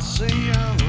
see you.